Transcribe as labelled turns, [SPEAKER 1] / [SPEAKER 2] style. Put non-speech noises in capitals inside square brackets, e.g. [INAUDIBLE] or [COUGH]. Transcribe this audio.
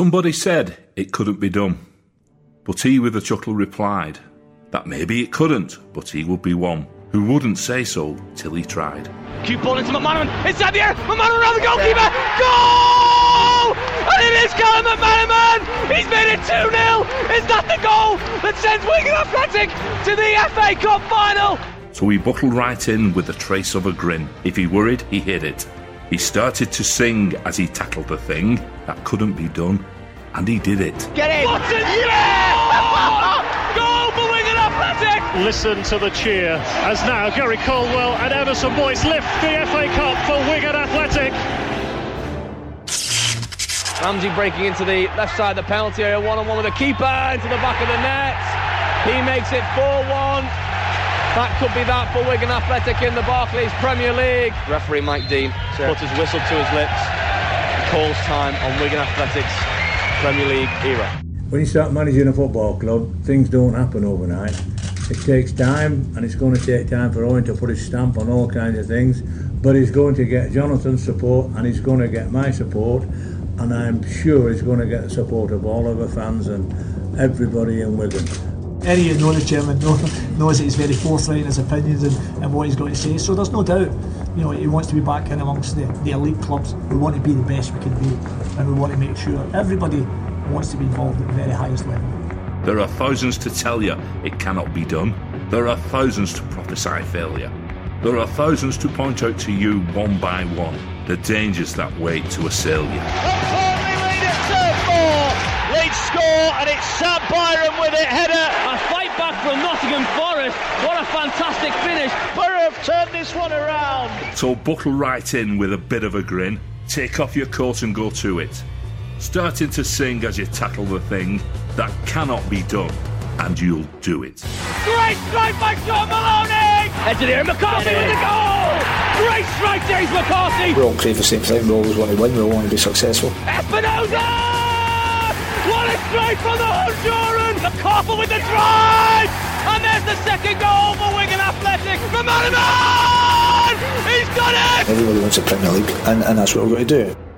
[SPEAKER 1] Somebody said it couldn't be done, but he with a chuckle replied that maybe it couldn't, but he would be one who wouldn't say so till he tried.
[SPEAKER 2] Cute ball into McManaman, inside the air, McManaman around the goalkeeper, goal! And it is Callum McManaman! He's made it 2 0! Is that the goal that sends Wigan Athletic to the FA Cup final?
[SPEAKER 1] So he buckled right in with a trace of a grin. If he worried, he hid it. He started to sing as he tackled the thing that couldn't be done, and he did it.
[SPEAKER 2] Get in! What yeah! [LAUGHS] Goal for Wigan Athletic!
[SPEAKER 3] Listen to the cheer as now Gary Caldwell and Emerson Boyce lift the FA Cup for Wigan Athletic.
[SPEAKER 2] Ramsey breaking into the left side of the penalty area, one on one with the keeper into the back of the net. He makes it 4 1. That could be that for Wigan Athletic in the Barclays Premier League. Referee Mike Dean puts his whistle to his lips. Calls time on Wigan Athletics Premier League era.
[SPEAKER 4] When you start managing a football club, things don't happen overnight. It takes time, and it's going to take time for Owen to put his stamp on all kinds of things. But he's going to get Jonathan's support, and he's going to get my support, and I'm sure he's going to get the support of all of the fans and everybody in Wigan.
[SPEAKER 5] Any know the chairman [LAUGHS] knows, knows that he's very forthright in his opinions and, and what he's got to say. So there's no doubt, you know, he wants to be back in amongst the, the elite clubs. We want to be the best we can be, and we want to make sure everybody wants to be involved at the very highest level.
[SPEAKER 1] There are thousands to tell you it cannot be done. There are thousands to prophesy failure. There are thousands to point out to you one by one the dangers that wait to assail you.
[SPEAKER 2] Sam Byram with it. Header. A fight back from Nottingham Forest. What a fantastic finish. Borough have turned this one around.
[SPEAKER 1] So buckle right in with a bit of a grin. Take off your coat and go to it. Starting to sing as you tackle the thing that cannot be done, and you'll do it.
[SPEAKER 2] Great strike by Shaun Maloney! Heads in McCarthy with the goal! Great strike, James McCarthy!
[SPEAKER 6] We're all crave the same thing, we always want to win, we all want to be successful.
[SPEAKER 2] Espinoza! What a strike from the Honduran! McCarthy with the drive! And there's the second goal for Wigan Athletic. The man! He's done it!
[SPEAKER 6] Everybody wants a Premier League, and, and that's what we're going to do.